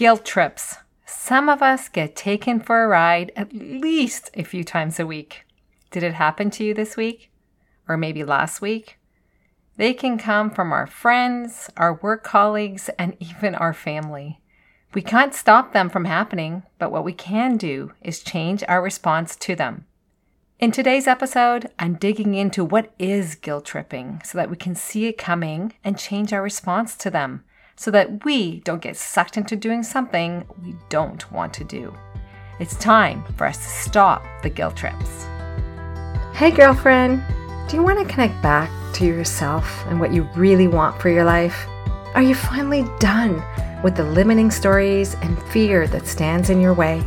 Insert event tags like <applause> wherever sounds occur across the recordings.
Guilt trips. Some of us get taken for a ride at least a few times a week. Did it happen to you this week? Or maybe last week? They can come from our friends, our work colleagues, and <laughs> even our family. We can't stop them from happening, but what we can do is change our response to them. In today's episode, I'm digging into what is guilt tripping so that we can see it coming and change our response to them so that we don't get sucked into doing something we don't want to do. It's time for us to stop the guilt trips. Hey, girlfriend, do you want to connect back to yourself and what you really want for your life? Are you finally done with the limiting stories and fear that stands in your way?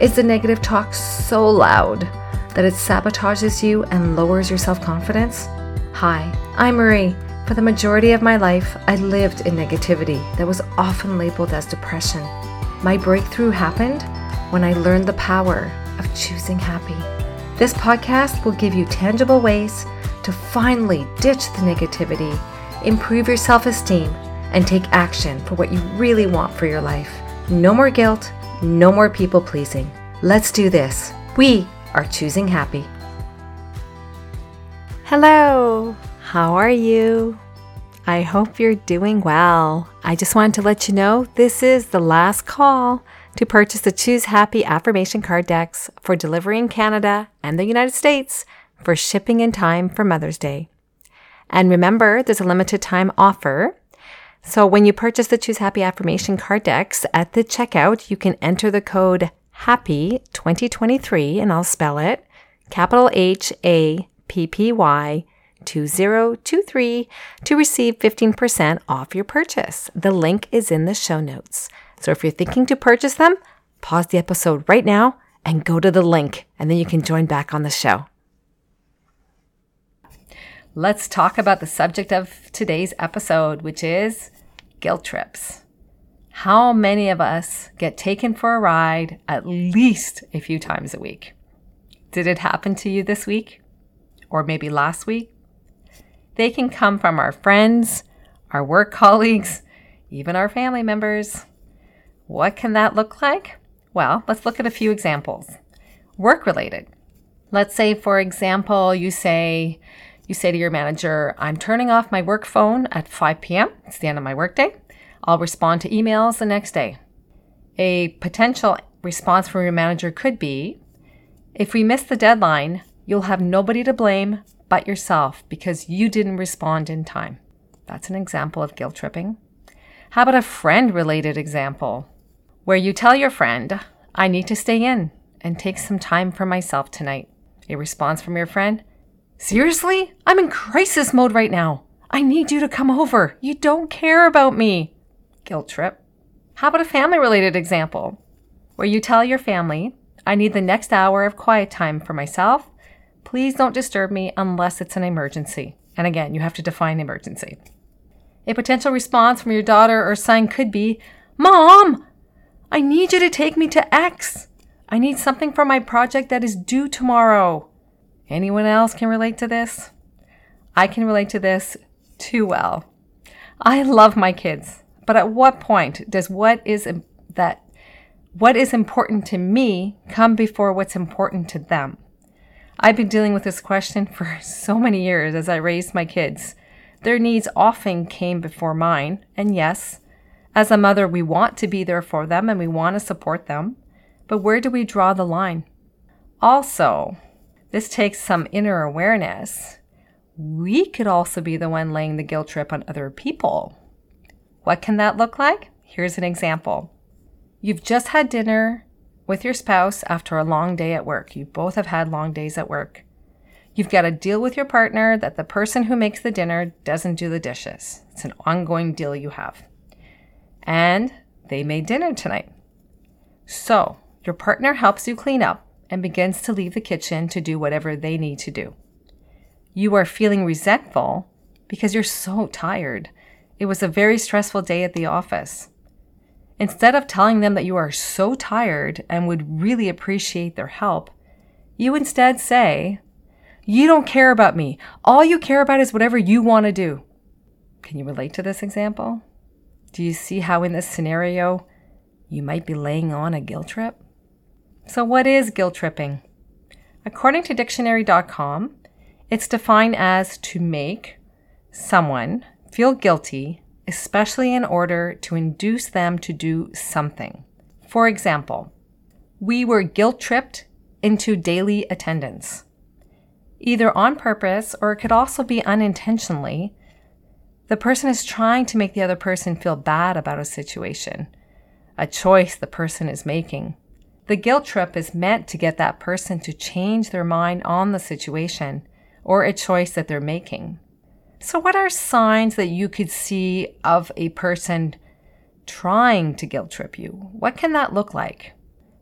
Is the negative talk so loud that it sabotages you and lowers your self confidence? Hi, I'm Marie for the majority of my life, I lived in negativity that was often labeled as depression. My breakthrough happened when I learned the power of choosing happy. This podcast will give you tangible ways to finally ditch the negativity, improve your self esteem, and take action for what you really want for your life. No more guilt, no more people pleasing. Let's do this. We are choosing happy. Hello. How are you? I hope you're doing well. I just wanted to let you know this is the last call to purchase the Choose Happy affirmation card decks for delivery in Canada and the United States for shipping in time for Mother's Day. And remember, there's a limited time offer. So when you purchase the Choose Happy affirmation card decks at the checkout, you can enter the code HAPPY 2023 and I'll spell it capital H A P P Y 2023 to receive 15% off your purchase. The link is in the show notes. So if you're thinking to purchase them, pause the episode right now and go to the link, and then you can join back on the show. Let's talk about the subject of today's episode, which is guilt trips. How many of us get taken for a ride at least a few times a week? Did it happen to you this week? Or maybe last week? They can come from our friends, our work <laughs> colleagues, even our family members. What can that look like? Well, let's look at a few examples. Work related. Let's say, for example, you say, you say to your manager, I'm turning off my work phone at 5 p.m. It's the end of my workday. I'll respond to emails the next day. A potential response from your manager could be, if we miss the deadline, you'll have nobody to blame but yourself because you didn't respond in time. That's an example of guilt tripping. How about a friend related example where you tell your friend, I need to stay in and take some time for myself tonight? A response from your friend, Seriously? I'm in crisis mode right now. I need you to come over. You don't care about me. Guilt trip. How about a family related example where you tell your family, I need the next hour of quiet time for myself Please don't disturb me unless it's an emergency. And again, you have to define emergency. A potential response from your daughter or son could be Mom, I need you to take me to X. I need something for my project that is due tomorrow. Anyone else can relate to this? I can relate to this too well. I love my kids, but at what point does what is that what is important to me come before what's important to them? I've been dealing with this question for <laughs> so many years as I raised my kids. Their needs often came before mine, and yes, as a mother, we want to be there for them and we want to support them. But where do we draw the line? Also, this takes some inner awareness. We could also be the one laying the guilt trip on other people. What can that look like? Here's an example. You've just had dinner with your spouse after a long day at work. You both have had long days at work. You've got to deal with your partner that the person who makes the dinner doesn't do the dishes. It's an ongoing deal you have. And they made dinner tonight. So, your partner helps you clean up and begins to leave the kitchen to do whatever they need to do. You are feeling resentful because you're so tired. It was a very stressful day at the office. Instead of telling them that you are so tired and would really appreciate their help, you instead say, You don't care about me. All you care about is whatever you want to do. Can you relate to this example? Do you see how in this scenario you might be laying on a guilt trip? So, what is guilt tripping? According to dictionary.com, it's defined as to make someone feel guilty, especially in order to induce them to do something. For example, we were guilt tripped into daily attendance. Either on purpose or it could also be unintentionally. The person is trying to make the other person feel bad about a situation, a choice the person is making. The guilt trip is meant to get that person to change their mind on the situation or a choice that they're making. So, what are signs that you could see of a person trying to guilt trip you? What can that look like?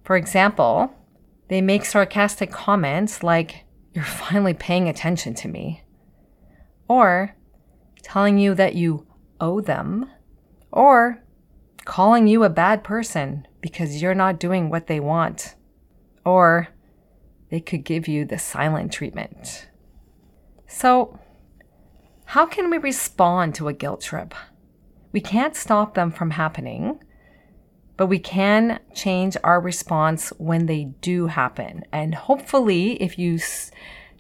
For example, they make sarcastic comments like, You're finally paying attention to me. Or telling you that you owe them. Or calling you a bad person because you're not doing what they want. Or they could give you the silent treatment. So, how can we respond to a guilt trip? We can't stop them from happening, but we can change our response when they do happen. And hopefully, if you s-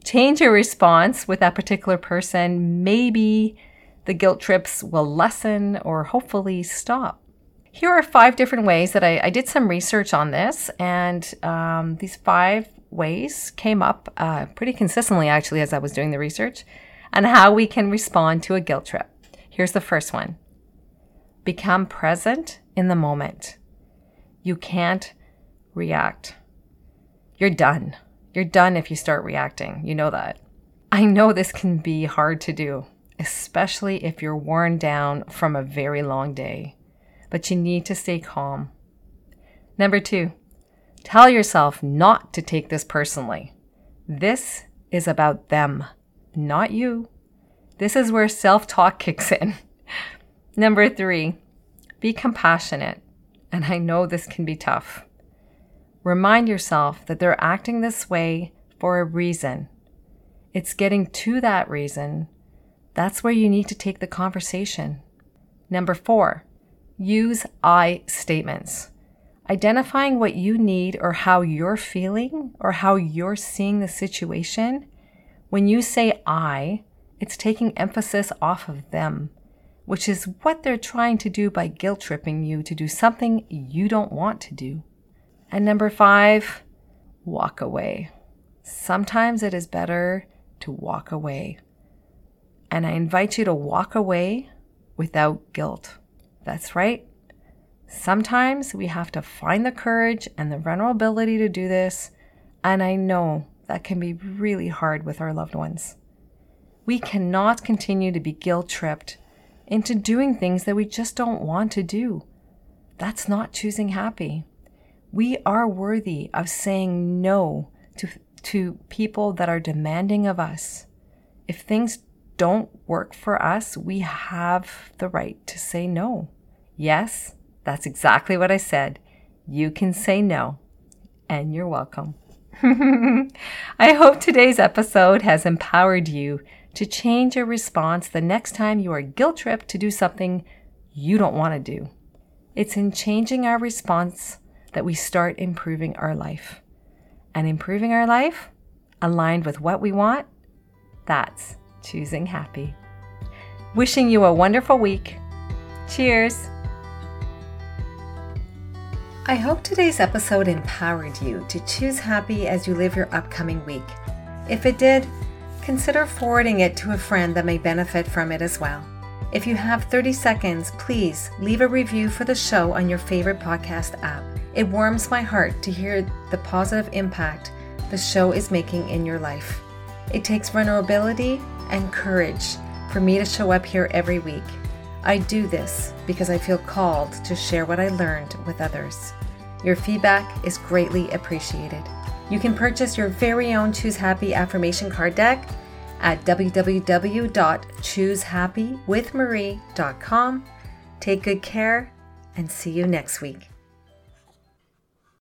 change your response with that particular person, maybe the guilt trips will lessen or hopefully stop. Here are five different ways that I, I did some research on this, and um, these five ways came up uh, pretty consistently actually as I was doing the research, and how we can respond to a guilt trip. Here's the first one become present in the moment. You can't react. You're done. You're done if you start reacting. You know that. I know this can be hard to do, especially if you're worn down from a very long day but you need to stay calm. Number two, tell yourself not to take this personally. This is about them, not you. This is where self talk kicks in. <laughs> Number three, be compassionate. And I know this can be tough. Remind yourself that they're acting this way for a reason. It's getting to that reason. That's where you need to take the conversation. Number four, Use I statements. Identifying what you need or how you're feeling or how you're seeing the situation. When you say I, it's taking emphasis off of them, which is what they're trying to do by guilt tripping you to do something you don't want to do. And number five, walk away. Sometimes it is better to walk away. And I invite you to walk away without guilt. That's right. Sometimes we have to find the courage and the vulnerability to do this, and I know that can be really hard with our loved ones. We cannot continue to be guilt tripped into doing things that we just don't want to do. That's not choosing happy. We are worthy of saying no to, to people that are demanding of us. If things don't work for us, we have the right to say no. Yes, that's exactly what I said. You can say no, and you're welcome. <laughs> I hope today's episode has empowered you to change your response the next time you are guilt tripped to do something you don't want to do. It's in changing our response that we start improving our life. And improving our life, aligned with what we want, that's choosing happy. Wishing you a wonderful week. Cheers. I hope today's episode empowered you to choose happy as you live your upcoming week. If it did, consider forwarding it to a friend that may benefit from it as well. If you have 30 seconds, please leave a review for the show on your favorite podcast app. It warms my heart to hear the positive impact the show is making in your life. It takes vulnerability and courage for me to show up here every week. I do this because I feel called to share what I learned with others. Your feedback is greatly appreciated. You can purchase your very own Choose Happy affirmation card deck at www.choosehappywithmarie.com. Take good care and see you next week.